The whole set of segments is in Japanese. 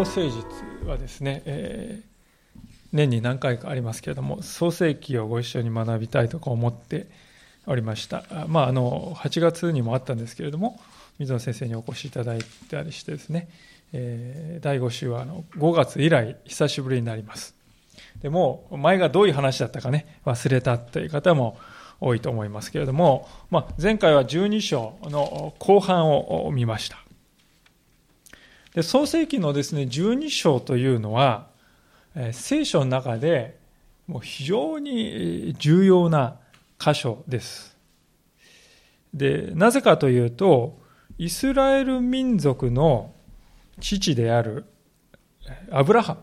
第五聖術はですね、えー、年に何回かありますけれども創世記をご一緒に学びたいとか思っておりました。まああの8月にもあったんですけれども水野先生にお越しいただいたりしてですね、えー、第5週はあの5月以来久しぶりになります。でも前がどういう話だったかね忘れたという方も多いと思いますけれども、まあ、前回は12章の後半を見ました。で創世記のですね、12章というのは、え聖書の中でもう非常に重要な箇所です。で、なぜかというと、イスラエル民族の父であるアブラハム、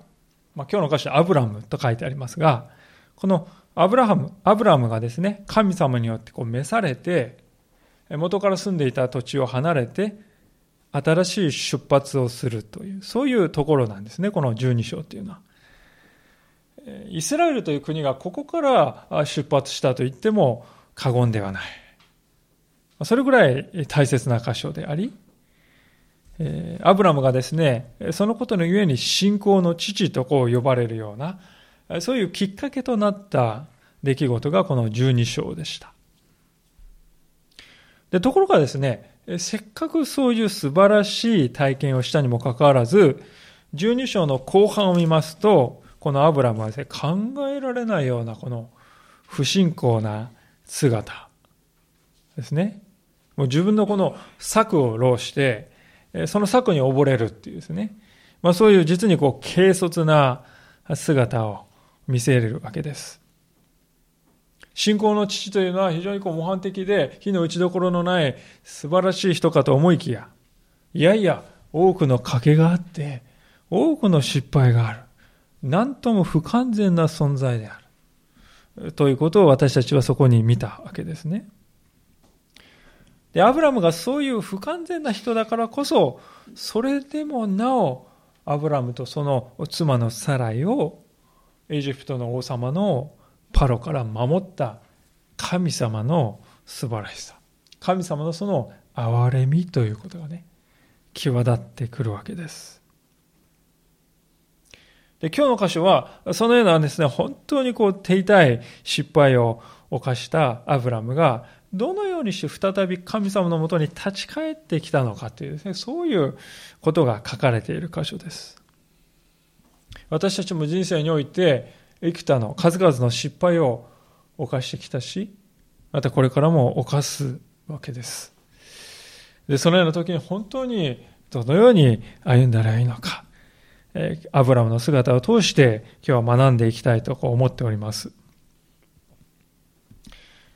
まあ、今日の箇所アブラムと書いてありますが、このアブラハム、アブラムがですね、神様によってこう召されて、元から住んでいた土地を離れて、新しい出発をするという、そういうところなんですね、この12章というのは。イスラエルという国がここから出発したと言っても過言ではない。それぐらい大切な箇所であり、アブラムがですね、そのことのゆえに信仰の父とこう呼ばれるような、そういうきっかけとなった出来事がこの12章でした。でところがですね、せっかくそういう素晴らしい体験をしたにもかかわらず、12章の後半を見ますと、このアブラムはですね、考えられないようなこの不信仰な姿ですね。もう自分のこの策を浪して、その策に溺れるっていうですね。まあそういう実にこう軽率な姿を見せるわけです。信仰の父というのは非常にこう模範的で火の打ちどころのない素晴らしい人かと思いきや、いやいや、多くの賭けがあって、多くの失敗がある。何とも不完全な存在である。ということを私たちはそこに見たわけですね。で、アブラムがそういう不完全な人だからこそ、それでもなお、アブラムとその妻のサライをエジプトの王様のパロから守った神様の素晴らしさ。神様のその憐れみということがね、際立ってくるわけです。で今日の箇所は、そのようなですね、本当にこう手痛い失敗を犯したアブラムが、どのようにして再び神様のもとに立ち返ってきたのかというですね、そういうことが書かれている箇所です。私たちも人生において、幾多の数々の失敗を犯してきたし、またこれからも犯すわけです。で、そのような時に本当にどのように歩んだらいいのか、えアブラムの姿を通して今日は学んでいきたいとこう思っております。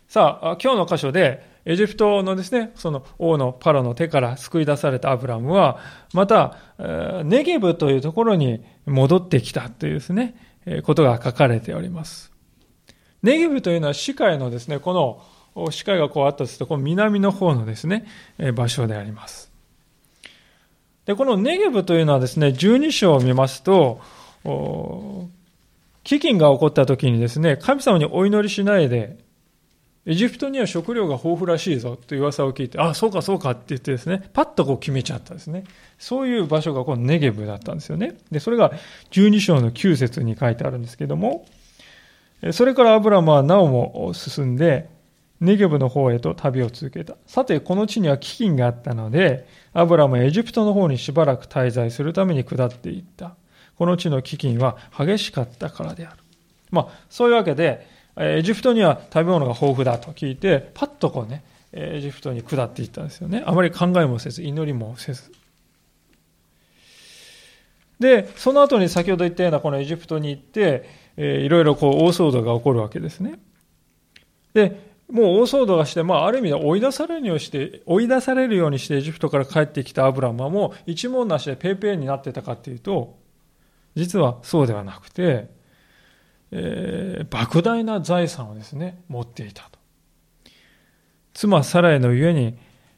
さあ、今日の箇所で、エジプトのですね、その王のパロの手から救い出されたアブラムは、また、ネゲブというところに戻ってきたというですね、ことが書かれております。ネゲブというのは司会のですね、この司会がこうあったとすると、この南の方のですね、場所であります。で、このネゲブというのはですね、12章を見ますと、飢饉が起こった時にですね、神様にお祈りしないで、エジプトには食料が豊富らしいぞという噂を聞いて、あ、そうかそうかって言ってですね、パッとこう決めちゃったんですね。そういう場所がこのネゲブだったんですよね。で、それが12章の9節に書いてあるんですけども、それからアブラムはなおも進んで、ネゲブの方へと旅を続けた。さて、この地には飢饉があったので、アブラムはエジプトの方にしばらく滞在するために下っていった。この地の飢饉は激しかったからである。まあ、そういうわけで、エジプトには食べ物が豊富だと聞いて、パッとこうね、エジプトに下っていったんですよね。あまり考えもせず、祈りもせず。で、その後に先ほど言ったようなこのエジプトに行って、えー、いろいろこう大騒動が起こるわけですね。で、もう大騒動がして、まあ、ある意味で追い出されるようにして、追い出されるようにしてエジプトから帰ってきたアブラムはもう一問なしでペーペーになってたかっていうと、実はそうではなくて、えー、莫大な財産をですね、持っていたと。妻サライの家に、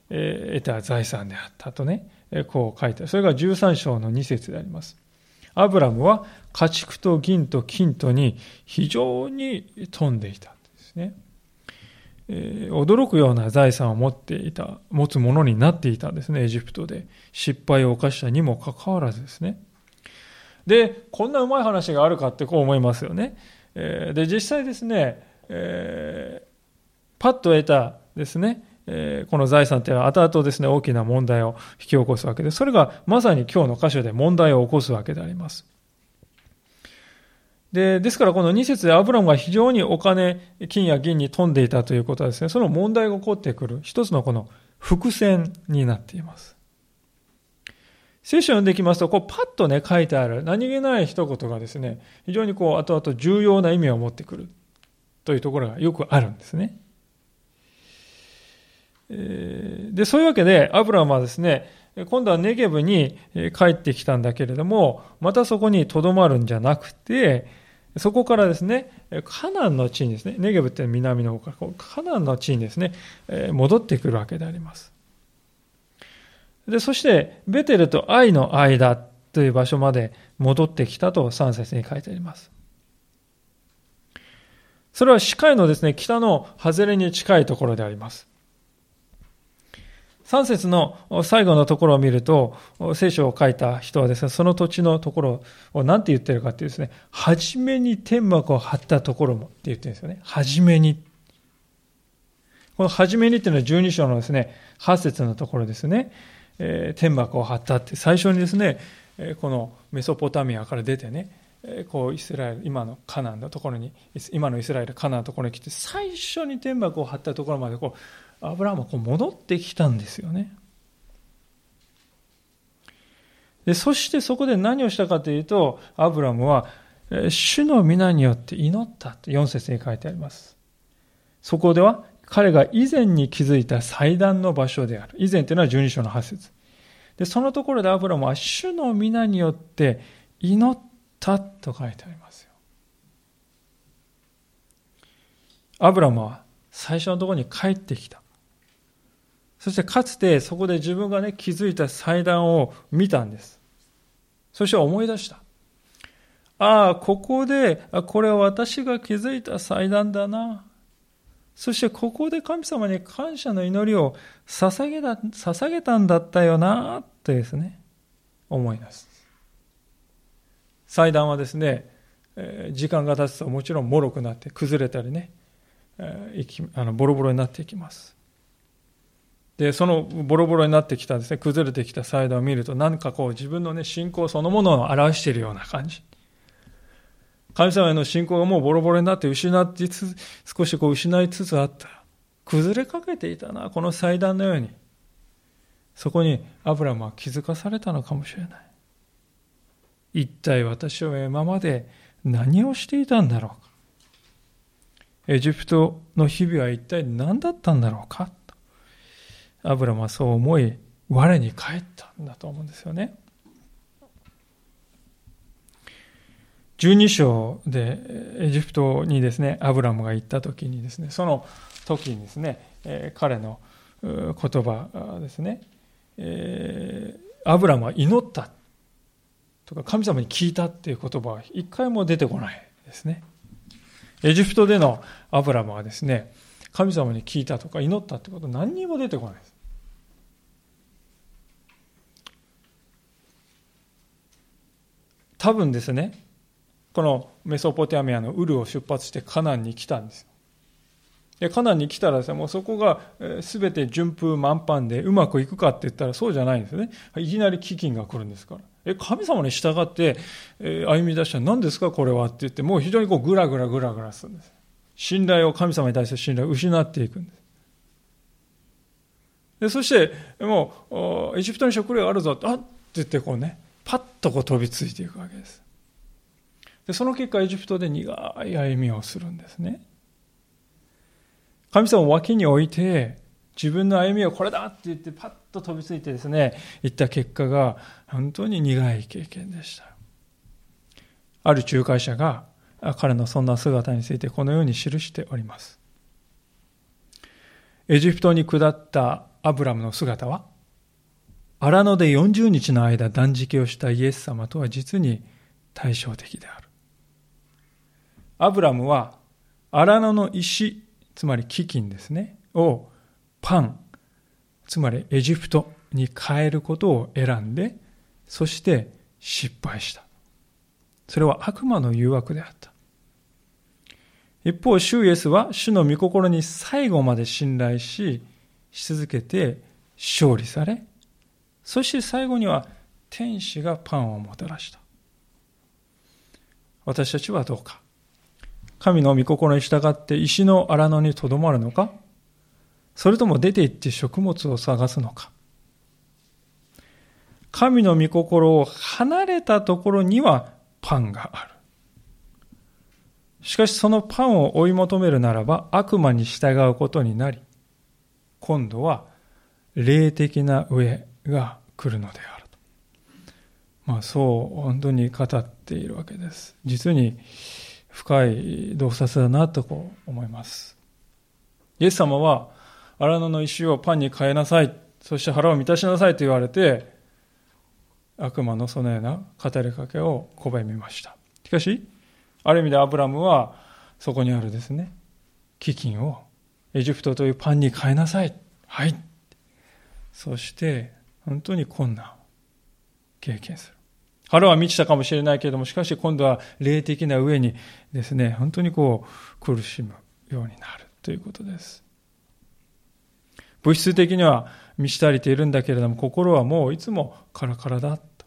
えー、得た財産であったとね、え、こう書いてある。それが13章の2節であります。アブラムは家畜と銀と金とに非常に富んでいたんですね。えー、驚くような財産を持っていた、持つものになっていたんですね、エジプトで。失敗を犯したにもかかわらずですね。で、こんなうまい話があるかってこう思いますよね。えー、で、実際ですね、えー、パッと得たですね、えー、この財産というのは後々ですね、大きな問題を引き起こすわけで、それがまさに今日の箇所で問題を起こすわけであります。で、ですからこの2節でアブラムが非常にお金、金や銀に富んでいたということはですね、その問題が起こってくる一つのこの伏線になっています。聖書を読んでいきますと、こうパッとね、書いてある何気ない一言がですね、非常にこう後々重要な意味を持ってくるというところがよくあるんですね。で、そういうわけで、アブラムはですね、今度はネゲブに帰ってきたんだけれども、またそこに留まるんじゃなくて、そこからですね、カナンの地にですね、ネゲブって南の方から、カナンの地にですね、戻ってくるわけであります。で、そして、ベテルと愛の間という場所まで戻ってきたと3節に書いてあります。それは視界のですね、北の外れに近いところであります。3節の最後のところを見ると、聖書を書いた人はですね、その土地のところを何て言ってるかっていうですね、初めに天幕を張ったところもって言ってるんですよね。初めに。この初めにっていうのは12章のですね、8節のところですね、えー、天幕を張ったって、最初にですね、このメソポタミアから出てね、こうイスラエル、今のカナンのところに、今のイスラエル、カナンのところに来て、最初に天幕を張ったところまでこうアブラハムはこう戻ってきたんですよね。でそしてそこで何をしたかというと、アブラムは、主の皆によって祈ったと4節に書いてあります。そこでは彼が以前に築いた祭壇の場所である。以前というのは12章の8節で、そのところでアブラムは主の皆によって祈ったと書いてありますよ。アブラムは最初のところに帰ってきた。そしてかつてそこで自分がね、築いた祭壇を見たんです。そして思い出した。ああ、ここで、これは私が築いた祭壇だな。そしてここで神様に感謝の祈りを捧げた捧げたんだったよな、ってですね、思い出す。祭壇はですね、時間が経つともちろん脆くなって崩れたりね、あのボロボロになっていきます。で、そのボロボロになってきたですね、崩れてきた祭壇を見ると、何かこう自分のね、信仰そのものを表しているような感じ。神様への信仰がもうボロボロになって失ってつ少しこう失いつつあった。崩れかけていたな、この祭壇のように。そこにアブラムは気づかされたのかもしれない。一体私は今まで何をしていたんだろうか。エジプトの日々は一体何だったんだろうか。アブラムはそう思い、我に帰ったんだと思うんですよね。12章でエジプトにですね、アブラムが行った時にですね、その時にですね、えー、彼の言葉ですね、えー、アブラムは祈ったとか神様に聞いたっていう言葉は一回も出てこないですね。エジプトでのアブラムはですね、神様に聞いたとか祈ったってこと何にも出てこないです。多分ですね、このメソポテアミアのウルを出発してカナンに来たんですでカナンに来たらですね、もうそこが全て順風満帆でうまくいくかって言ったらそうじゃないんですよね。いきなり飢饉が来るんですから。え、神様に従って、歩み出したら何ですかこれはって言って、もう非常にこうグラグラグラグラするんです。信頼を、神様に対する信頼を失っていくんです。でそして、もう、エジプトに食料あるぞ、あっって言ってこうね、パッとこう飛びついていくわけです。でその結果、エジプトで苦い歩みをするんですね。神様を脇に置いて、自分の歩みをこれだって言ってパッと飛びついてですね、行った結果が本当に苦い経験でした。ある仲介者が彼のそんな姿についてこのように記しております。エジプトに下ったアブラムの姿は荒野で40日の間断食をしたイエス様とは実に対照的である。アブラムは荒野の石、つまり飢饉ですね、をパン、つまりエジプトに変えることを選んで、そして失敗した。それは悪魔の誘惑であった。一方、主イエスは主の御心に最後まで信頼し、し続けて勝利され、そして最後には天使がパンをもたらした。私たちはどうか神の御心に従って石の荒野にとどまるのか？それとも出て行って食物を探すのか？神の御心を離れたところにはパンがある。しかしそのパンを追い求めるならば悪魔に従うことになり、今度は霊的な上が来るのであると。まあそう本当に語っているわけです。実に深い洞察だなとこう思います。イエス様は荒野の石をパンに変えなさい、そして腹を満たしなさいと言われて、悪魔のそのような語りかけを拒みました。しかし、ある意味でアブラムはそこにあるですね、飢饉をエジプトというパンに変えなさい。はい。そして、本当に困難を経験する。腹は満ちたかもしれないけれども、しかし今度は霊的な上にですね、本当にこう苦しむようになるということです。物質的には満ち足りているんだけれども、心はもういつもカラカラだと。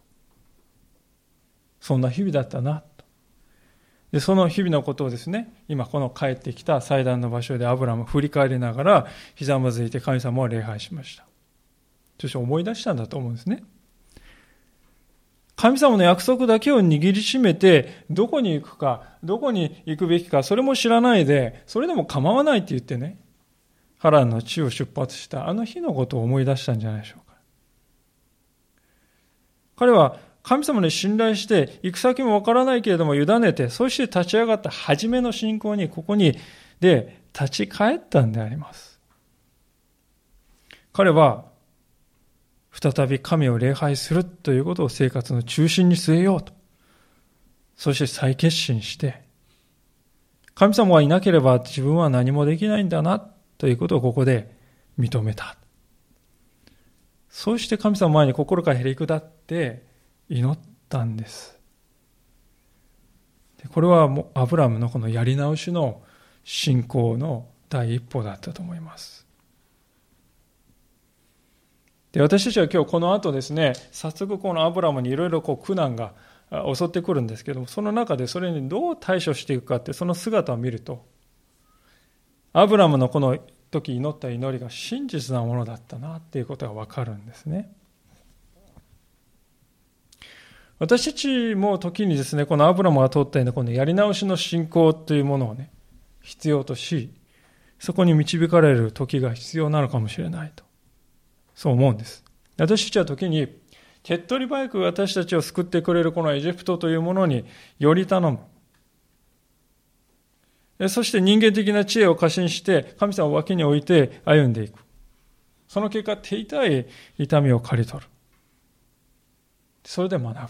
そんな日々だったなと。で、その日々のことをですね、今この帰ってきた祭壇の場所でアブラム振り返りながら、ひざまずいて神様を礼拝しました。そして思い出したんだと思うんですね。神様の約束だけを握りしめて、どこに行くか、どこに行くべきか、それも知らないで、それでも構わないって言ってね、波乱の地を出発したあの日のことを思い出したんじゃないでしょうか。彼は神様に信頼して、行く先もわからないけれども委ねて、そして立ち上がった初めの信仰に、ここに、で、立ち返ったんであります。彼は、再び神を礼拝するということを生活の中心に据えようと。そして再決心して、神様がいなければ自分は何もできないんだなということをここで認めた。そうして神様前に心からへり下って祈ったんです。これはもうアブラムのこのやり直しの信仰の第一歩だったと思います。で私たちは今日この後ですね、早速このアブラムにいろいろ苦難が襲ってくるんですけども、その中でそれにどう対処していくかって、その姿を見ると、アブラムのこの時祈った祈りが真実なものだったなっていうことがわかるんですね。私たちも時にですね、このアブラムが通ったようなこのやり直しの信仰というものをね、必要とし、そこに導かれる時が必要なのかもしれないと。そう思うんです。私たちは時に、手っ取り早く私たちを救ってくれるこのエジプトというものにより頼む。そして人間的な知恵を過信して、神様を脇に置いて歩んでいく。その結果、手痛い痛みを刈り取る。それで学ぶ。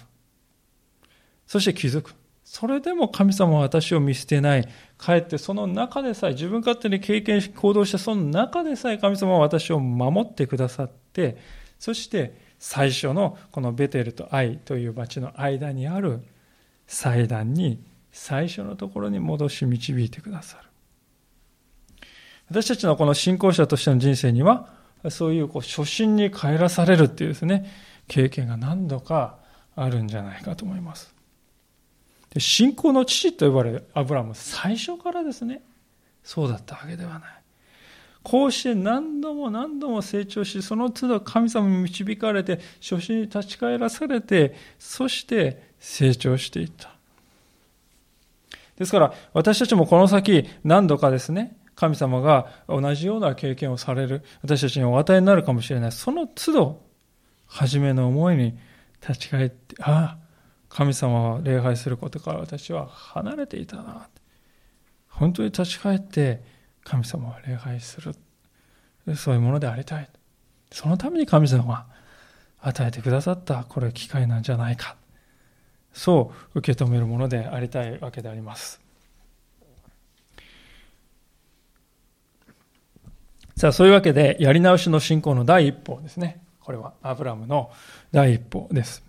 そして気づく。それでも神様は私を見捨てない。かえってその中でさえ、自分勝手に経験し、行動したその中でさえ神様は私を守ってくださって、そして最初のこのベテルと愛という町の間にある祭壇に最初のところに戻し導いてくださる。私たちのこの信仰者としての人生には、そういうこう初心に帰らされるっていうですね、経験が何度かあるんじゃないかと思います。で信仰の父と呼ばれるアブラム、最初からですね、そうだったわけではない。こうして何度も何度も成長し、その都度神様に導かれて、初心に立ち返らされて、そして成長していった。ですから、私たちもこの先、何度かですね、神様が同じような経験をされる、私たちにお与えになるかもしれない。その都度、初めの思いに立ち返って、ああ、神様を礼拝することから私は離れていたな。本当に立ち返って、神様を礼拝する。そういうものでありたい。そのために神様が与えてくださったこれ機会なんじゃないか。そう受け止めるものでありたいわけであります。さあ、そういうわけで、やり直しの信仰の第一歩ですね。これはアブラムの第一歩です。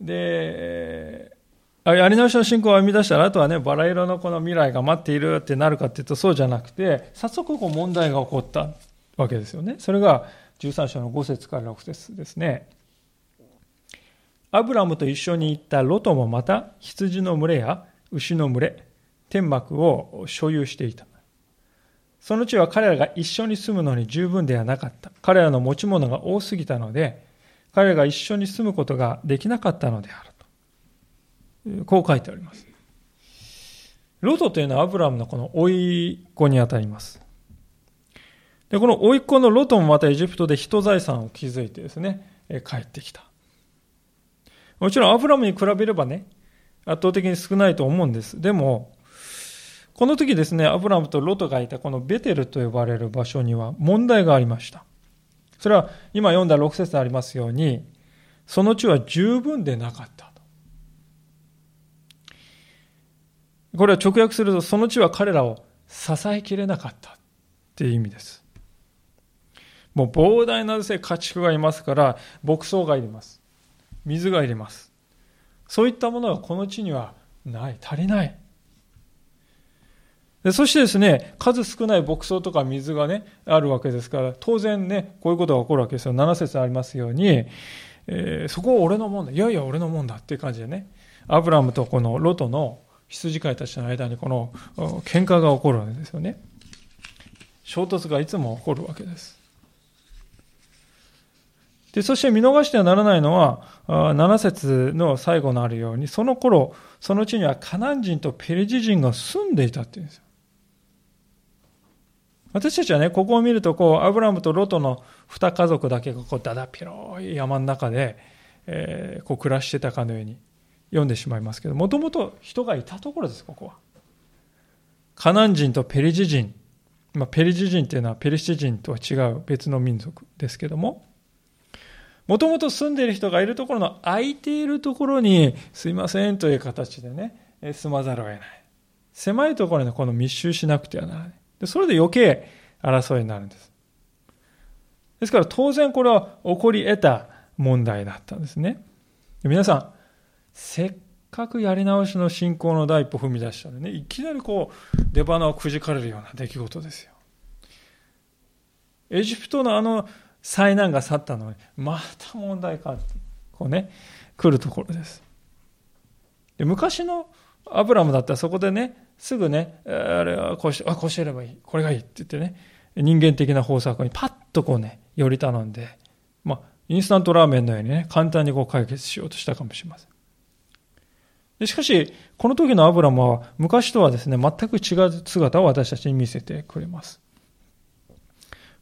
で、やり直しの信仰を編み出したら、あとはね、バラ色のこの未来が待っているってなるかっていうと、そうじゃなくて、早速こう問題が起こったわけですよね。それが13章の5節から6節ですね。アブラムと一緒に行ったロトもまた羊の群れや牛の群れ、天幕を所有していた。その地は彼らが一緒に住むのに十分ではなかった。彼らの持ち物が多すぎたので、彼が一緒に住むことができなかったのであると。こう書いてあります。ロトというのはアブラムのこの甥い子にあたります。で、この甥いっ子のロトもまたエジプトで人財産を築いてですね、帰ってきた。もちろんアブラムに比べればね、圧倒的に少ないと思うんです。でも、この時ですね、アブラムとロトがいたこのベテルと呼ばれる場所には問題がありました。それは今読んだ6節ありますように、その地は十分でなかったと。これは直訳すると、その地は彼らを支えきれなかったっていう意味です。もう膨大な家畜がいますから、牧草がいります。水がいります。そういったものがこの地にはない、足りない。でそしてですね、数少ない牧草とか水がね、あるわけですから、当然ね、こういうことが起こるわけですよ。7節ありますように、えー、そこは俺のもんだ。いやいや、俺のもんだっていう感じでね、アブラムとこのロトの羊飼いたちの間にこの喧嘩が起こるわけですよね。衝突がいつも起こるわけです。で、そして見逃してはならないのは、7節の最後のあるように、その頃、その地にはカナン人とペリジ人が住んでいたっていうんですよ。私たちはね、ここを見ると、こう、アブラムとロトの二家族だけが、こう、だだっ広い山の中で、えー、こう、暮らしてたかのように読んでしまいますけど、もともと人がいたところです、ここは。カナン人とペリジ人。まあ、ペリジ人っていうのはペリシ人とは違う別の民族ですけども、もともと住んでいる人がいるところの空いているところに、すいませんという形でね、住まざるを得ない。狭いところにこの密集しなくてはならない。でそれで余計争いになるんです。ですから当然これは起こり得た問題だったんですね。皆さん、せっかくやり直しの信仰の第一歩踏み出したのね、いきなりこう、出花をくじかれるような出来事ですよ。エジプトのあの災難が去ったのに、また問題かって、こうね、来るところです。で昔のアブラムだったらそこでね、すぐね、あれはこうして、あ、こうしてやればいい、これがいいって言ってね、人間的な方策にパッとこうね、より頼んで、まあ、インスタントラーメンのようにね、簡単にこう解決しようとしたかもしれません。でしかし、この時のアブラムは昔とはですね、全く違う姿を私たちに見せてくれます。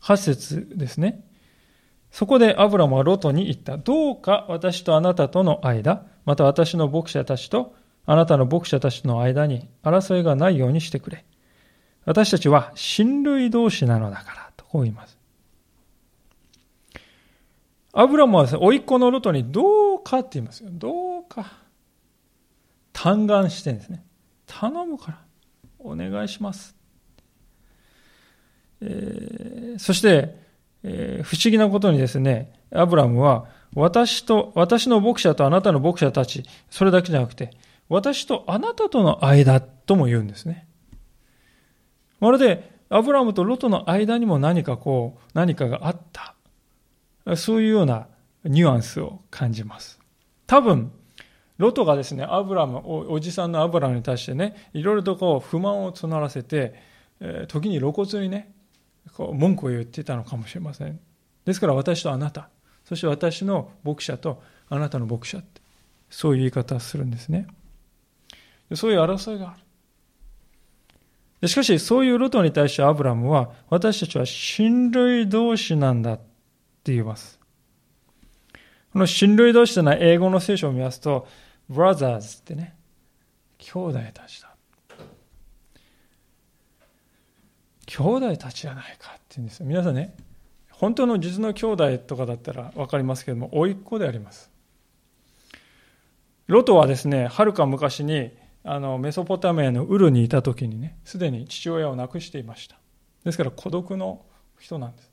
8節ですね。そこでアブラムはロトに言った。どうか私とあなたとの間、また私の牧者たちとあなたの牧者たちの間に争いがないようにしてくれ。私たちは親類同士なのだから、とこう言います。アブラムはですね、甥っ子のロトにどうかって言いますよ。どうか。嘆願してんですね。頼むから、お願いします。えー、そして、えー、不思議なことにですね、アブラムは、私と、私の牧者とあなたの牧者たち、それだけじゃなくて、私とあなたとの間とも言うんですね。まるで、アブラムとロトの間にも何かこう、何かがあった。そういうようなニュアンスを感じます。多分、ロトがですね、アブラム、おじさんのアブラムに対してね、いろいろとこう不満を募らせて、え、時に露骨にね、こう文句を言ってたのかもしれません。ですから私とあなた、そして私の牧者とあなたの牧者って、そういう言い方をするんですね。そういう争いがある。しかし、そういうロトに対してアブラムは、私たちは親類同士なんだって言います。この親類同士というのは英語の聖書を見ますと、brothers ってね、兄弟たちだ。兄弟たちじゃないかって言うんですよ。皆さんね、本当の実の兄弟とかだったら分かりますけども、甥っ子であります。ロトはですね、はるか昔にあのメソポタミアのウルにいた時にね、すでに父親を亡くしていました。ですから孤独の人なんです。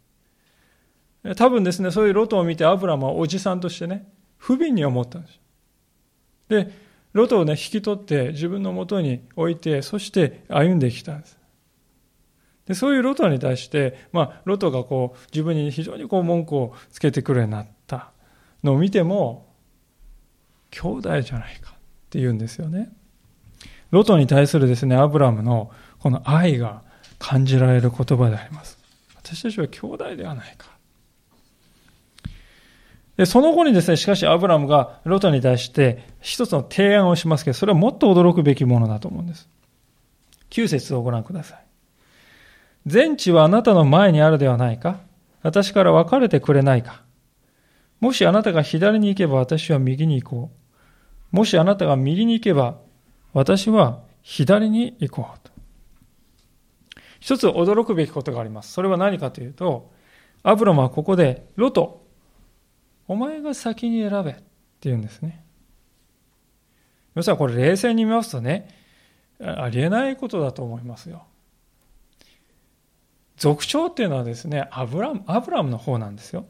多分ですね、そういうロトを見てアブラムはおじさんとしてね、不憫に思ったんです。で、ロトをね、引き取って自分のもとに置いて、そして歩んできたんです。でそういうロトに対して、まあ、ロトがこう自分に非常にこう文句をつけてくるようになったのを見ても、兄弟じゃないかって言うんですよね。ロトに対するですね、アブラムのこの愛が感じられる言葉であります。私たちは兄弟ではないか。で、その後にですね、しかしアブラムがロトに対して一つの提案をしますけど、それはもっと驚くべきものだと思うんです。9節をご覧ください。全地はあなたの前にあるではないか私から別れてくれないかもしあなたが左に行けば私は右に行こう。もしあなたが右に行けば私は左に行こうと。一つ驚くべきことがあります。それは何かというと、アブラムはここでロト、お前が先に選べって言うんですね。要するにこれ冷静に見ますとね、ありえないことだと思いますよ。族長っていうのはですね、アブラムアブラムの方なんですよ。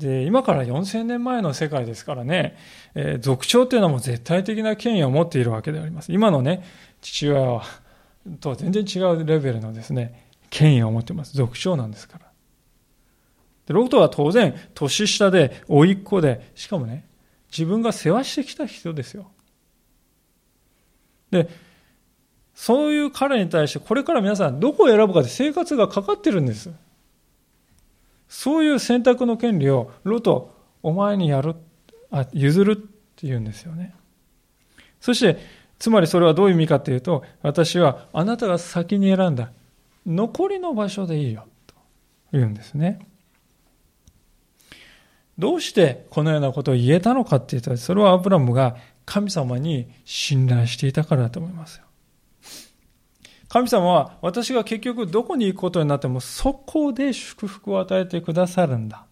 で、今から4000年前の世界ですからね、えー、族長っていうのはもう絶対的な権威を持っているわけであります。今のね、父親はとは全然違うレベルのですね、権威を持っています。族長なんですから。でロトは当然年下で甥っ子でしかもね自分が世話してきた人ですよでそういう彼に対してこれから皆さんどこを選ぶかで生活がかかってるんですそういう選択の権利をロトお前にやるあ譲るって言うんですよねそしてつまりそれはどういう意味かというと私はあなたが先に選んだ残りの場所でいいよと言うんですねどうしてこのようなことを言えたのかっていうと、それはアブラムが神様に信頼していたからだと思いますよ。神様は私が結局どこに行くことになってもそこで祝福を与えてくださるんだ。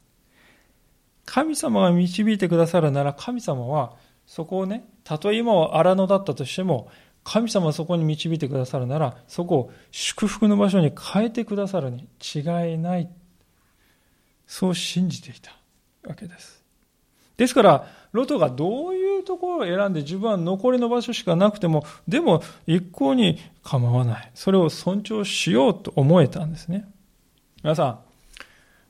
神様が導いてくださるなら神様はそこをね、たとえ今は荒野だったとしても神様はそこに導いてくださるならそこを祝福の場所に変えてくださるに違いない。そう信じていた。わけです。ですから、ロトがどういうところを選んで自分は残りの場所しかなくても、でも一向に構わない。それを尊重しようと思えたんですね。皆さん、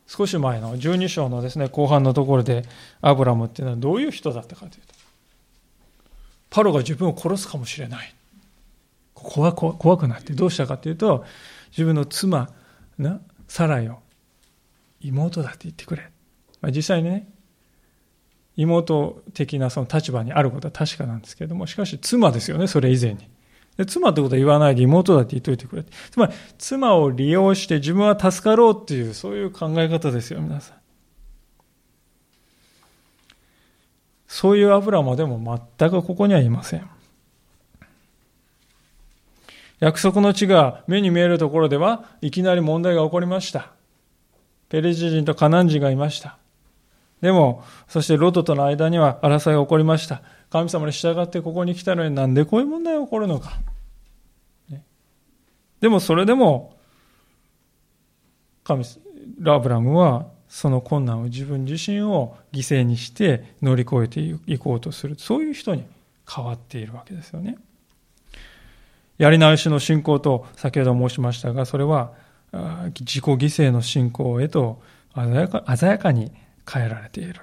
少し前の12章のですね、後半のところで、アブラムっていうのはどういう人だったかというと、パロが自分を殺すかもしれない。怖怖くなってどうしたかというと、自分の妻、な、サライを妹だって言ってくれ。まあ、実際にね、妹的なその立場にあることは確かなんですけれども、しかし妻ですよね、それ以前に。で妻ってことは言わないで妹だって言っといてくれつまり、妻を利用して自分は助かろうっていう、そういう考え方ですよ、皆さん。そういうアブラマでも全くここにはいません。約束の地が目に見えるところではいきなり問題が起こりました。ペレジ人とカナン人がいました。でも、そしてロトとの間には争いが起こりました。神様に従ってここに来たのになんでこういう問題が起こるのか。ね、でもそれでも、神、ラブラムはその困難を自分自身を犠牲にして乗り越えていこうとする。そういう人に変わっているわけですよね。やり直しの信仰と先ほど申しましたが、それは自己犠牲の信仰へと鮮やか鮮やかに変えられている。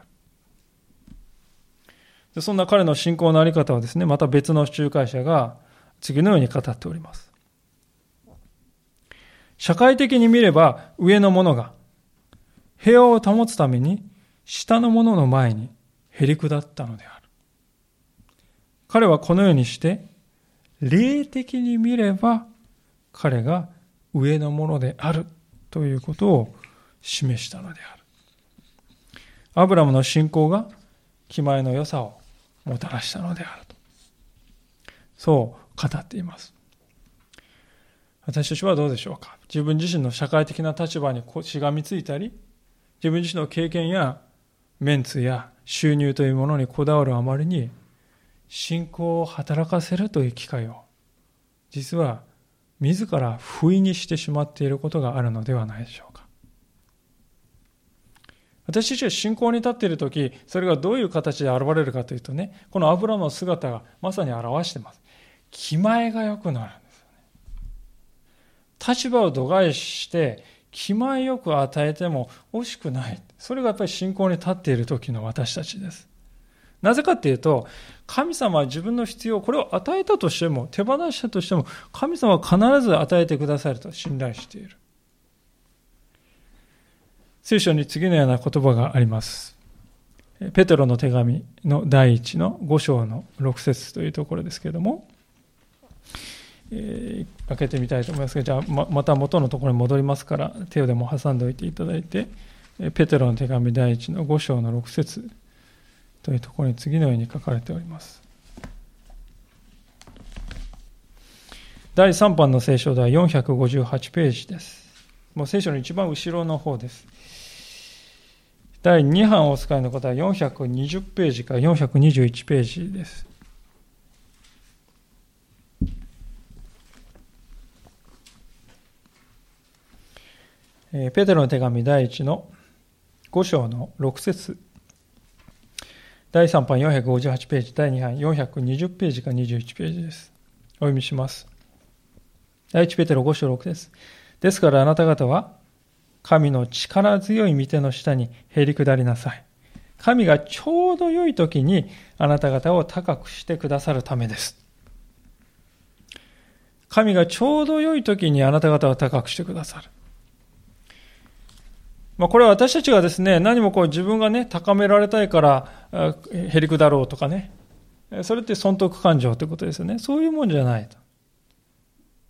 でそんな彼の信仰のあり方はですね、また別の仲介者が次のように語っております。社会的に見れば上の者が平和を保つために下の者の前にへり下ったのである。彼はこのようにして霊的に見れば彼が上のものであるということを示したのである。アブラムの信仰が気前の良さをもたらしたのであると。そう語っています。私たちはどうでしょうか？自分自身の社会的な立場にしがみついたり、自分自身の経験やメンツや収入というものにこだわるあまりに、信仰を働かせるという機会を、実は自ら不意にしてしまっていることがあるのではないでしょうか？私たちが信仰に立っているとき、それがどういう形で現れるかというとね、このアブラムの姿がまさに表しています。気前が良くなるんですよね。立場を度外視して、気前よく与えても惜しくない。それがやっぱり信仰に立っている時の私たちです。なぜかっていうと、神様は自分の必要、これを与えたとしても、手放したとしても、神様は必ず与えてくださると信頼している。聖書に次のような言葉があります。ペテロの手紙の第一の5章の6節というところですけれども、えー、開けてみたいと思いますが、じゃあままた元のところに戻りますから、手をでも挟んでおいていただいて、ペテロの手紙第一の5章の6節というところに次のように書かれております。第3版の聖書では458ページです。もう聖書の一番後ろの方です。第2版お使いの方は420ページから421ページです。ペテロの手紙第1の5章の6節第3版458ページ、第2版420ページから21ページです。お読みします。第1ペテロ5章6です。ですからあなた方は神の力強い御手の下にへり下りなさい。神がちょうど良い時にあなた方を高くしてくださるためです。神がちょうど良い時にあなた方を高くしてくださる。まあ、これは私たちがですね、何もこう自分がね、高められたいからへり下ろうとかね、それって損得感情ということですよね。そういうもんじゃないと。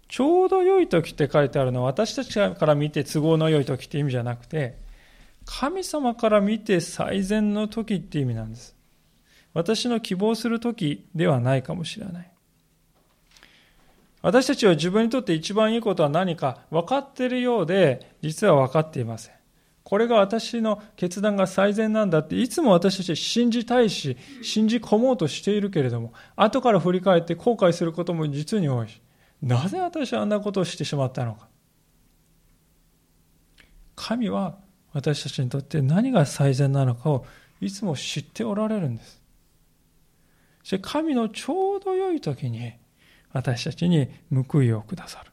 ちょうど良い時って書いてあるのは私たちから見て都合の良い時って意味じゃなくて、神様から見て最善の時って意味なんです。私の希望する時ではないかもしれない。私たちは自分にとって一番いいことは何か分かっているようで、実は分かっていません。これが私の決断が最善なんだっていつも私たち信じたいし、信じ込もうとしているけれども、後から振り返って後悔することも実に多いし。なぜ私はあんなことをしてしまったのか。神は私たちにとって何が最善なのかをいつも知っておられるんです。そして神のちょうど良い時に私たちに報いをくださる。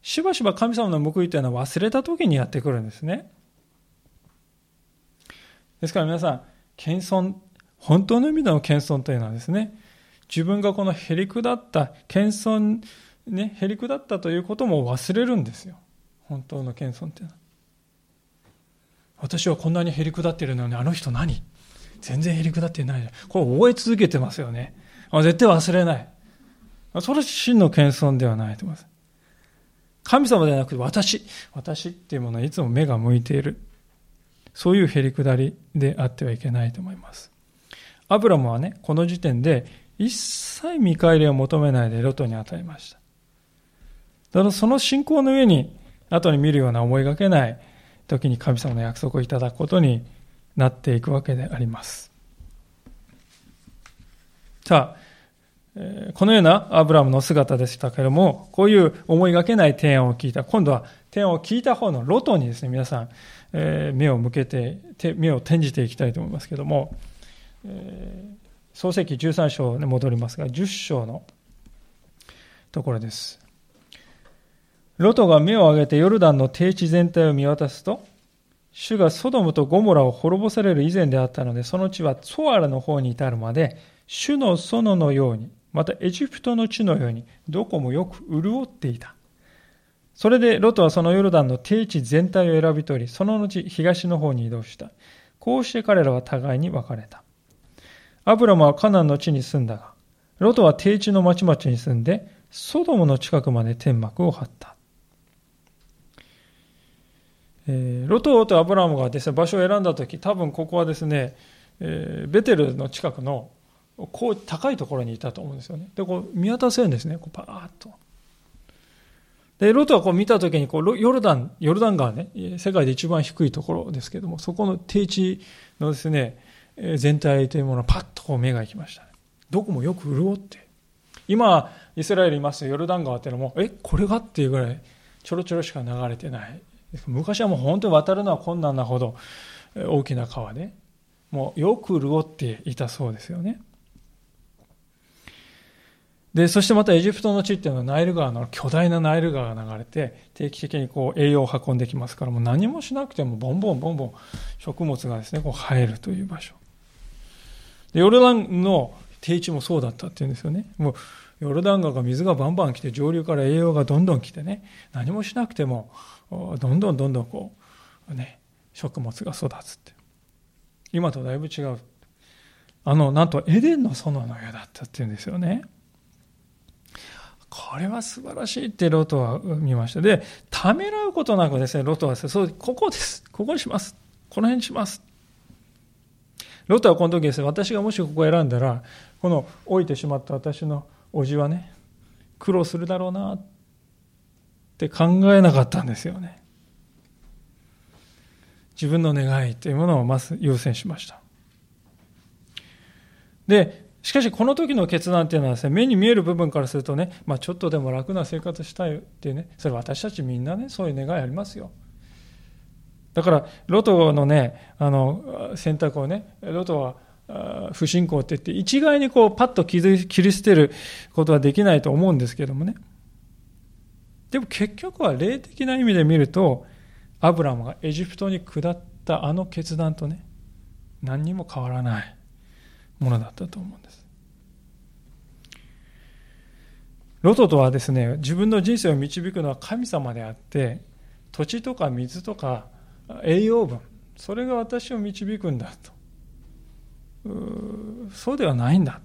しばしば神様の報いというのは忘れた時にやってくるんですね。ですから皆さん、謙遜、本当の意味での謙遜というのはですね、自分がこのへりくだった、謙遜、ね、へりくだったということも忘れるんですよ。本当の謙遜っていうのは。私はこんなにへりくだってるのに、あの人何？全然へりくだってない。これ覚え続けてますよね。絶対忘れない。それは真の謙遜ではないと思います。神様ではなくて私、私っていうものはいつも目が向いている。そういうへりくだりであってはいけないと思います。アブラムはね、この時点で一切見返りを求めないでロトに与えました。だからその信仰の上に、後に見るような思いがけない時に神様の約束をいただくことになっていくわけであります。さあ、このようなアブラムの姿でしたけれども、こういう思いがけない提案を聞いた。今度は提案を聞いた方のロトにですね、皆さん、目を向けて、目を転じていきたいと思いますけれども、創世記13章に戻りますが、10章のところです。ロトが目を上げてヨルダンの低地全体を見渡すと、主がソドムとゴモラを滅ぼされる以前であったので、その地はツォアラの方に至るまで、主の園のように、またエジプトの地のように、どこもよく潤っていた。それでロトはそのヨルダンの低地全体を選び取り、その後東の方に移動した。こうして彼らは互いに別れた。アブラムはカナンの地に住んだが、ロトは低地の町々に住んで、ソドムの近くまで天幕を張った。えー、ロトとアブラムがですね、場所を選んだとき、多分ここはですね、えー、ベテルの近くのこう高いところにいたと思うんですよね。で、こう見渡せるんですね、こうパーッと。で、ロトはこう見たときにこう、ヨルダン、ヨルダン川ね、世界で一番低いところですけども、そこの低地のですね、全体というものをパッとこう目が行きました。どこもよく潤って。今、イスラエルいますヨルダン川っていうのも、え、これがっていうぐらい、ちょろちょろしか流れてない昔はもう本当に渡るのは困難なほど大きな川で、もうよく潤っていたそうですよね。で、そしてまたエジプトの地っていうのはナイル川の巨大なナイル川が流れて定期的にこう栄養を運んできますからもう何もしなくてもボンボンボンボン食物がですね、こう生えるという場所。ヨルダンの低地もそうだったっていうんですよね。もうヨルダン川が水がバンバン来て上流から栄養がどんどん来てね、何もしなくてもどんどんどんどんこうね、食物が育つって。今とだいぶ違う。あの、なんとエデンの園の家だったっていうんですよね。これは素晴らしいってロトは見ました。で、ためらうことなくですね、ロトは、そう、ここです。ここにします。この辺にします。ロトはこの時ですね、私がもしここを選んだら、この老いてしまった私の叔父はね、苦労するだろうなって考えなかったんですよね。自分の願いというものをまず優先しました。で、しかしこの時の決断っていうのはですね、目に見える部分からするとね、まあ、ちょっとでも楽な生活したいっていうね、それ私たちみんなね、そういう願いありますよ。だから、ロトのね、あの、選択をね、ロトは不信仰って言って、一概にこう、パッと切り捨てることはできないと思うんですけどもね。でも結局は霊的な意味で見ると、アブラムがエジプトに下ったあの決断とね、何にも変わらないものだったと思うんです。ロトとはですね、自分の人生を導くのは神様であって、土地とか水とか栄養分、それが私を導くんだと。そうではないんだ。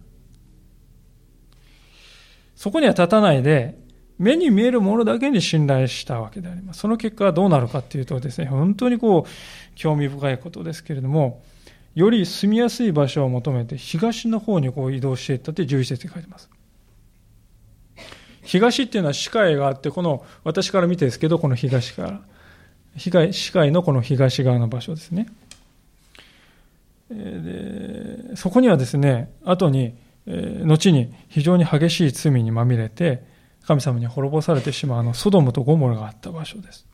そこには立たないで、目に見えるものだけに信頼したわけであります。その結果はどうなるかっていうとですね、本当にこう、興味深いことですけれども、より住みやすい場所を求めて東の方にこう移動していったって11節に書いてます。東っていうのは視界があって、この、私から見てですけど、この東から、視界のこの東側の場所ですね。でそこにはですね、後に、後に非常に激しい罪にまみれて、神様に滅ぼされてしまうあのソドムとゴモラがあった場所です。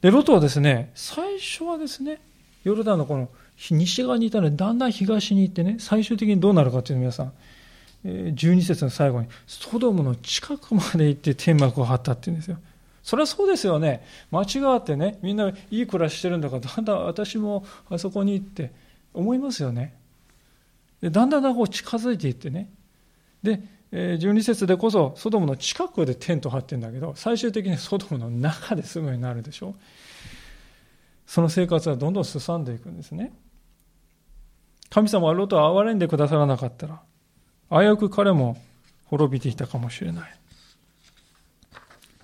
で、ロトはですね、最初はですね、ヨルダンのこの西側にいたので、だんだん東に行ってね、最終的にどうなるかというの皆さん、12節の最後に、ソドムの近くまで行って天幕を張ったって言うんですよ。それはそうですよね。間違ってね、みんないい暮らししてるんだから、だんだん私もあそこに行って思いますよね。でだんだんだんこう近づいていってね。でえ、12節でこそソドムの近くでテント張ってるんだけど最終的にソドムの中で住むようになるでしょその生活はどんどんすさんでいくんですね神様はロトを憐れんでくださらなかったら危うく彼も滅びていたかもしれない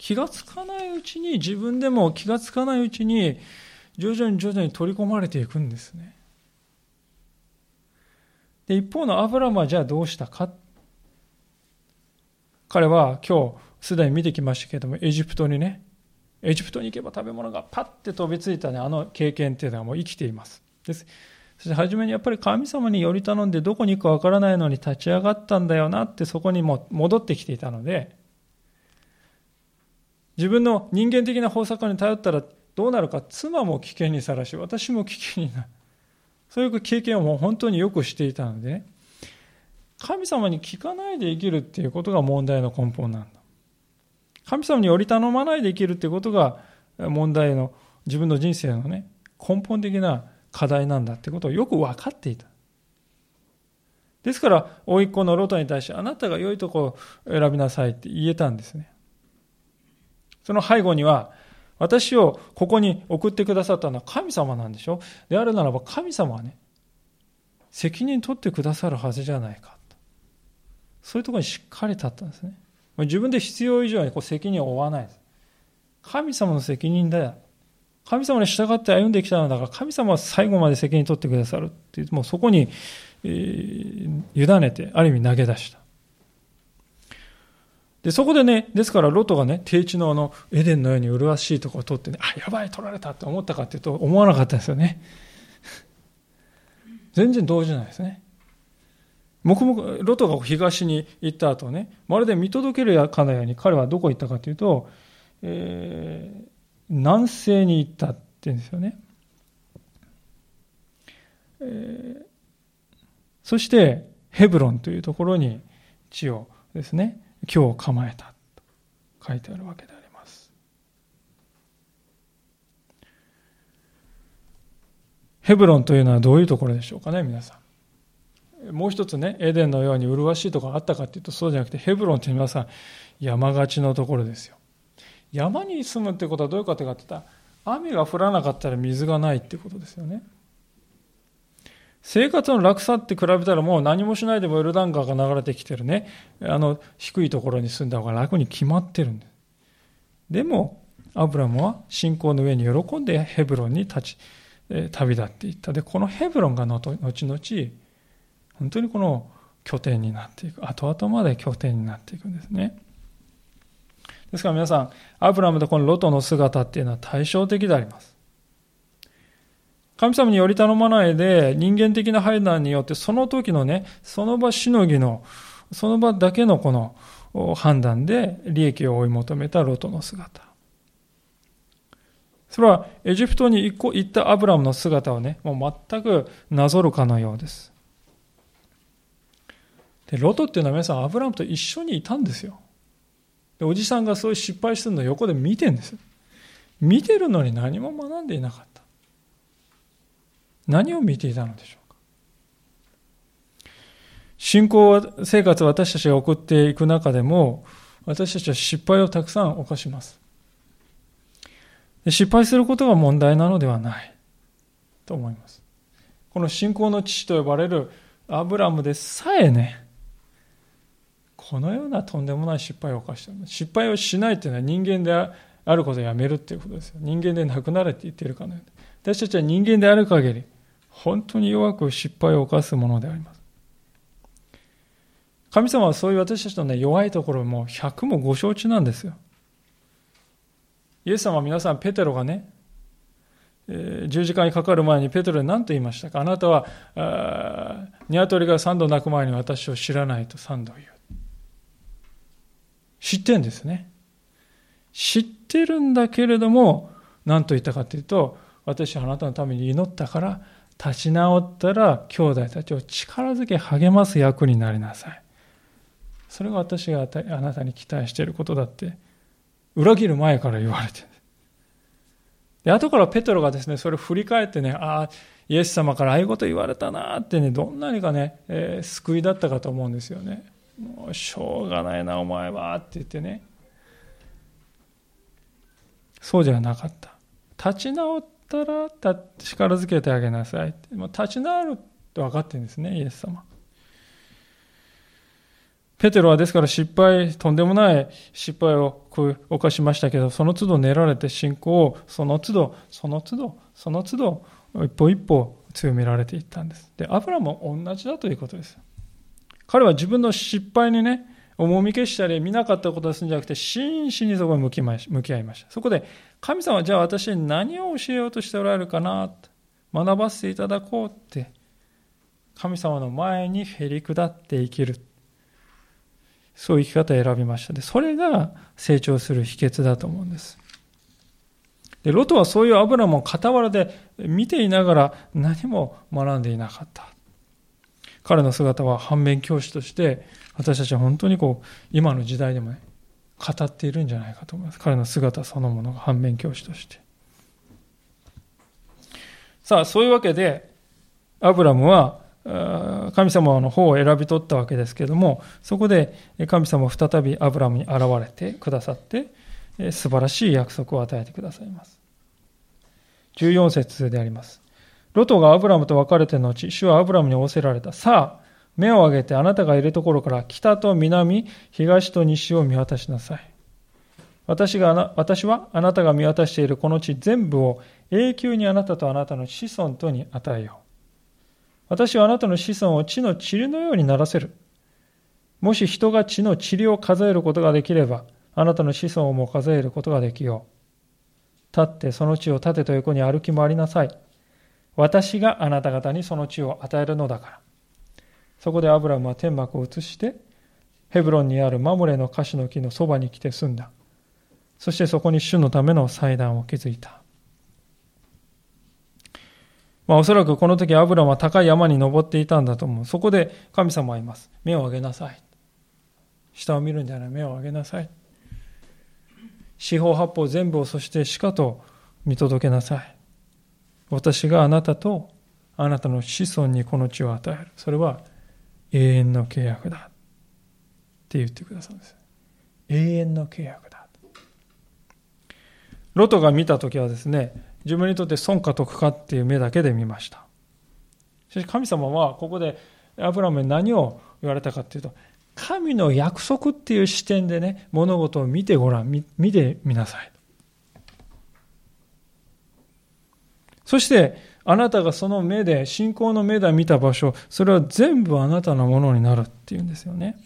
気がつかないうちに自分でも気がつかないうちに徐々に徐々に取り込まれていくんですねで一方のアブラムはじゃあどうしたか？彼は今日すでに見てきましたけれども、エジプトにね、エジプトに行けば食べ物がパッて飛びついたね、あの経験っていうのはもう生きています。です。そして初めにやっぱり神様により頼んでどこに行くかわからないのに立ち上がったんだよなってそこにも戻ってきていたので、自分の人間的な方策に頼ったらどうなるか、妻も危険にさらし、私も危険になる。そういう経験をもう本当によくしていたので、ね、神様に聞かないで生きるっていうことが問題の根本なんだ。神様により頼まないで生きるっていうことが問題の自分の人生のね、根本的な課題なんだってことをよく分かっていた。ですから、甥っ子のロトに対して、あなたが良いとこを選びなさいって言えたんですね。その背後には、私をここに送ってくださったのは神様なんでしょ？であるならば神様はね、責任取ってくださるはずじゃないかと。そういうところにしっかり立ったんですね。自分で必要以上にこう責任を負わないです。神様の責任だよ。神様に従って歩んできたのだから、神様は最後まで責任取ってくださるっていう、もうそこに、えー、委ねて、ある意味投げ出した。で、そこでね、ですからロトがね、低地のあの、エデンのように麗しいところを取ってね、あ、やばい、取られたって思ったかっていうと、思わなかったですよね。全然動じないですね。黙々、ロトが東に行った後ね、まるで見届けるかのように彼はどこ行ったかというと、え南西に行ったって言うんですよね。えー、そしてヘブロンというところに地をですね、今日構えたと書いてあるわけであります。ヘブロンというのはどういうところでしょうかね、皆さん。もう一つね、エデンのように麗しいところあったかっていうとそうじゃなくて、ヘブロンって皆さん山がちのところですよ。山に住むってことはどういうことかって言ったら、雨が降らなかったら水がないってことですよね。生活の楽さって比べたらもう何もしないでもエルダン川が流れてきてるね、あの低いところに住んだ方が楽に決まってるんです。でも、アブラムは信仰の上に喜んでヘブロンに立ち、旅立っていった。で、このヘブロンが後々、本当にこの拠点になっていく。後々まで拠点になっていくんですね。ですから皆さん、アブラムとこのロトの姿っていうのは対照的であります。神様により頼まないで人間的な判断によってその時のね、その場しのぎの、その場だけのこの判断で利益を追い求めたロトの姿。それはエジプトに行ったアブラムの姿をね、もう全くなぞるかのようです。で、ロトっていうのは皆さんアブラムと一緒にいたんですよ。で、おじさんがそういう失敗するのを横で見てんです見てるのに何も学んでいなかった。何を見ていたのでしょうか？信仰生活を私たちが送っていく中でも、私たちは失敗をたくさん犯します。失敗することが問題なのではないと思います。この信仰の父と呼ばれるアブラムでさえね、このようなとんでもない失敗を犯してる。失敗をしないというのは人間であることをやめるということですよ。人間でなくなれって言っているかのように。私たちは人間である限り、本当に弱く失敗を犯すものであります。神様はそういう私たちの、ね、弱いところも100もご承知なんですよ。イエス様は皆さん、ペテロがね、えー、十字架にかかる前にペテロに何と言いましたか？あなたは、鶏が三度鳴く前に私を知らないと三度言う。知ってんですね。知ってるんだけれども、何と言ったかというと、私はあなたのために祈ったから、立ち直ったら兄弟たちを力づけ励ます役になりなさい。それが私があなたに期待していることだって、裏切る前から言われてる。で、後からペトロがですね、それを振り返ってね、ああ、イエス様からああいうこと言われたなってね、どんなにかね、えー、救いだったかと思うんですよね。もうしょうがないな、お前はって言ってね。そうじゃなかった。立ち直ったら力づけてあげなさい。もう立ち直ると分かってるんですね、イエス様。ペテロはですから失敗、とんでもない失敗を犯しましたけど、その都度練られて信仰をその都度、その都度、その都度、一歩一歩強められていったんです。で、アブラも同じだということです。彼は自分の失敗にね、重み消したり見なかったことをするんじゃなくて、真摯にそこに向き向き合いました。そこで、神様はじゃあ私に何を教えようとしておられるかな、学ばせていただこうって、神様の前にへり下って生きる。そういう生き方を選びました。で、それが成長する秘訣だと思うんです。で、ロトはそういうアブラムを傍らで見ていながら何も学んでいなかった。彼の姿は反面教師として私たちは本当にこう今の時代でもね語っているんじゃないかと思います。彼の姿そのものが反面教師として。さあそういうわけでアブラムは神様の方を選び取ったわけですけれどもそこで神様は再びアブラムに現れてくださって素晴らしい約束を与えてくださいます。14節であります。ロトがアブラムと別れての後、主はアブラムに仰せられた。さあ、目を上げてあなたがいるところから北と南、東と西を見渡しなさい。私が私はあなたが見渡しているこの地全部を永久にあなたとあなたの子孫とに与えよう。私はあなたの子孫を地の塵のようにならせる。もし人が地の塵を数えることができれば、あなたの子孫も数えることができよう。立ってその地を縦と横に歩き回りなさい。私があなた方にその地を与えるのだから。そこでアブラムは天幕を移して、ヘブロンにあるマムレのカシの木のそばに来て住んだ。そしてそこに主のための祭壇を築いた。まあ、おそらくこの時アブラムは高い山に登っていたんだと思う。そこで神様はいます。目を上げなさい。下を見るんじゃない、目を上げなさい。四方八方全部をそしてしかと見届けなさい。私があなたとあなたの子孫にこの地を与える。それは永遠の契約だ。って言ってくださるんです。永遠の契約だ。ロトが見たときはですね、自分にとって損か得かっていう目だけで見ました。しかし神様はここでアブラムに何を言われたかっていうと、神の約束っていう視点でね、物事を見てごらん、見てみなさい。そして、あなたがその目で、信仰の目で見た場所、それは全部あなたのものになるっていうんですよね。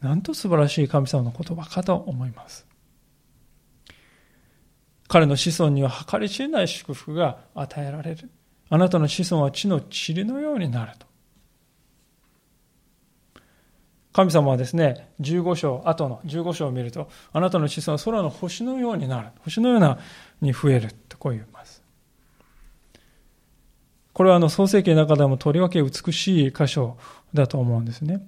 なんと素晴らしい神様の言葉かと思います。彼の子孫には計り知れない祝福が与えられる。あなたの子孫は地の塵のようになると。神様はですね、15章、後の15章を見ると、あなたの子孫は空の星のようになる。星のようなに増えるとこう言います。これはあの創世記の中でもとりわけ美しい箇所だと思うんですね。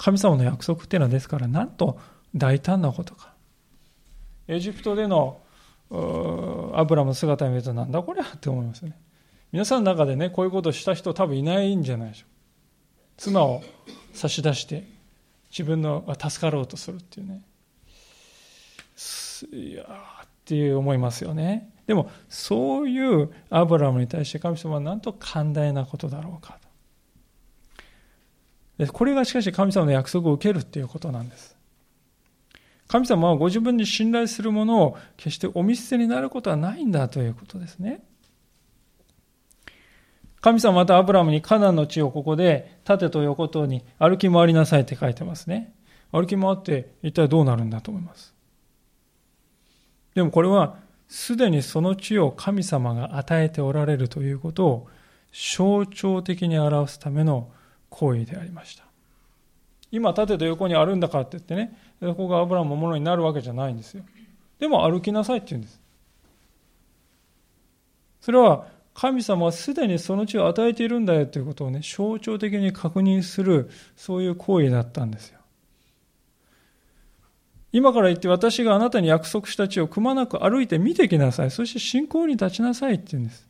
神様の約束っていうのはですからなんと大胆なことかエジプトでのアブラムの姿を見るとなんだこりゃって思いますね皆さんの中でねこういうことをした人多分いないんじゃないでしょう妻を差し出して自分の助かろうとするっていうねいやっていう思いますよねでもそういうアブラムに対して神様はなんと寛大なことだろうかとこれがしかし神様の約束を受けるっていうことなんです。神様はご自分に信頼するものを決してお見捨てになることはないんだということですね。神様またアブラムにカナンの地をここで縦と横とに歩き回りなさいって書いてますね。歩き回って一体どうなるんだと思います？でもこれはすでにその地を神様が与えておられるということを象徴的に表すための行為でありました。今縦と横にあるんだからって言ってね、そこがアブラムのものになるわけじゃないんですよ。でも歩きなさいって言うんです。それは神様はすでにその地を与えているんだよということをね、象徴的に確認する、そういう行為だったんですよ。今から言って私があなたに約束した地をくまなく歩いて見てきなさい。そして信仰に立ちなさいって言うんです。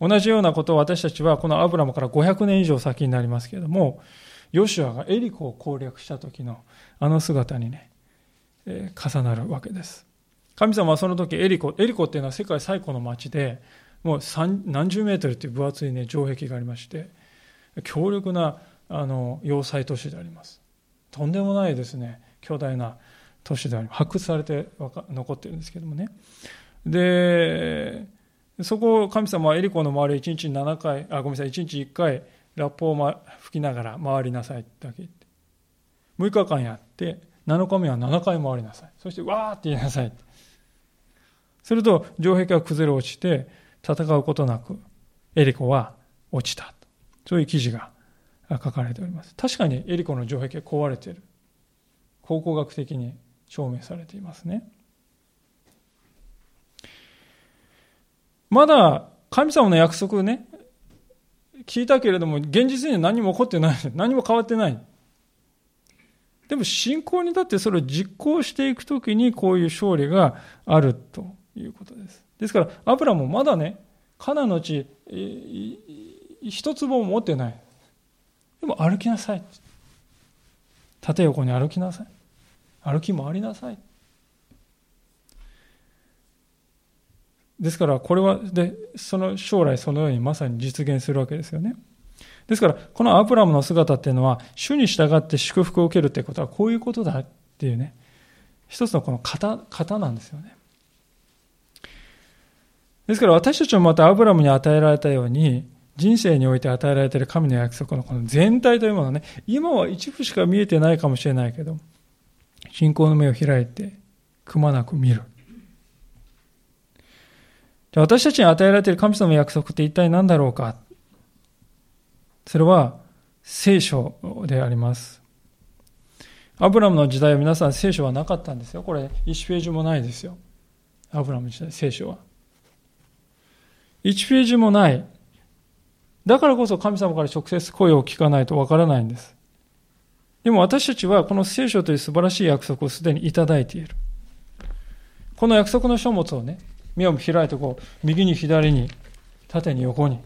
同じようなことを私たちはこのアブラムから500年以上先になりますけれども、ヨシュアがエリコを攻略した時のあの姿にね、え、重なるわけです。神様はその時エリコ、エリコっていうのは世界最古の町で、もう何十メートルという分厚いね、城壁がありまして、強力なあの要塞都市であります。とんでもないですね、巨大な都市であります。発掘されて残ってるんですけどもね。で、そこを神様はエリコの周りを1日7回、あ、ごめんなさい、1日1回、ラップを吹きながら回りなさいってだけ言って。6日間やって、7日目は7回回りなさい。そして、わーって言いなさいって。すると、城壁が崩れ落ちて、戦うことなく、エリコは落ちた。そういう記事が書かれております。確かにエリコの城壁は壊れている。考古学的に証明されていますね。まだ神様の約束ね、聞いたけれども、現実には何も起こってない。何も変わってない。でも信仰に立ってそれを実行していくときにこういう勝利があるということです。ですから、アブラもまだね、カナの地、一坪も持ってない。でも歩きなさい。縦横に歩きなさい。歩き回りなさい。ですからこれはでその将来そのようにまさに実現するわけですよね。ですからこのアブラムの姿っていうのは主に従って祝福を受けるっていうことはこういうことだっていうね一つのこの型型なんですよね。ですから私たちもまたアブラムに与えられたように人生において与えられている神の約束のこの全体というものはね今は一部しか見えてないかもしれないけど信仰の目を開いてくまなく見るじゃあ私たちに与えられている神様の約束って一体何だろうか？それは聖書であります。アブラムの時代は皆さん聖書はなかったんですよ。これ1ページもないですよ。アブラムの時代、聖書は。1ページもない。だからこそ神様から直接声を聞かないとわからないんです。でも私たちはこの聖書という素晴らしい約束をすでにいただいている。この約束の書物をね、目を開いてこう、右に左に、縦に横に、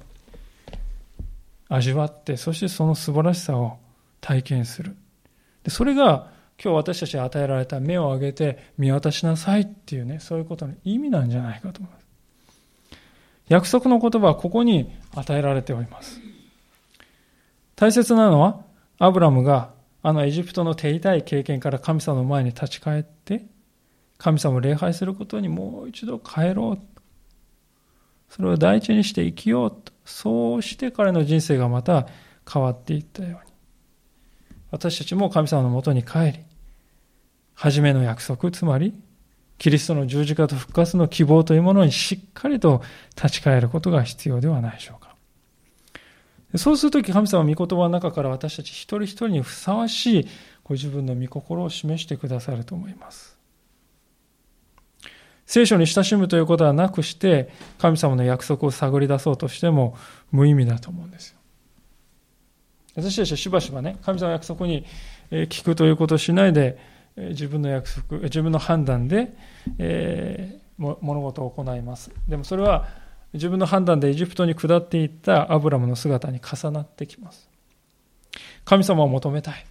味わって、そしてその素晴らしさを体験する。でそれが今日私たちに与えられた目を上げて見渡しなさいっていうね、そういうことの意味なんじゃないかと思います。約束の言葉はここに与えられております。大切なのは、アブラムがあのエジプトの手痛い経験から神様の前に立ち返って、神様を礼拝することにもう一度帰ろう。それを第一にして生きようと。そうして彼の人生がまた変わっていったように。私たちも神様のもとに帰り、初めの約束、つまり、キリストの十字架と復活の希望というものにしっかりと立ち返ることが必要ではないでしょうか。そうするとき神様は御言葉の中から私たち一人一人にふさわしいご自分の御心を示してくださると思います。聖書に親しむということはなくして神様の約束を探り出そうとしても無意味だと思うんですよ。私たちはしばしばね、神様の約束に聞くということをしないで、自分の約束、自分の判断で、えー、物事を行います。でもそれは自分の判断でエジプトに下っていったアブラムの姿に重なってきます。神様を求めたい。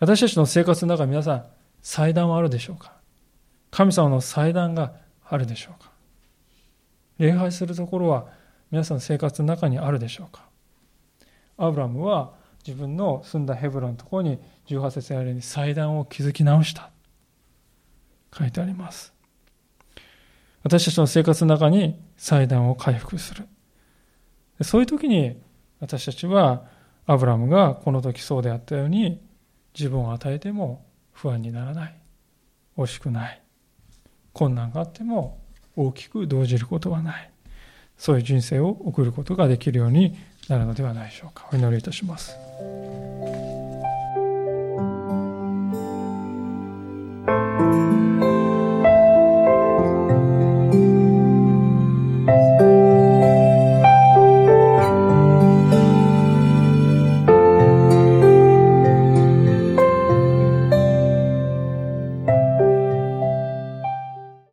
私たちの生活の中皆さん、祭壇はあるでしょうか？神様の祭壇があるでしょうか？礼拝するところは皆さんの生活の中にあるでしょうか？アブラムは自分の住んだヘブロンのところに18節やるように祭壇を築き直した。書いてあります。私たちの生活の中に祭壇を回復する。そういう時に私たちはアブラムがこの時そうであったように自分を与えても不安にならない。惜しくない。困難があっても大きく動じることはない。そういう人生を送ることができるようになるのではないでしょうか。お祈りいたします。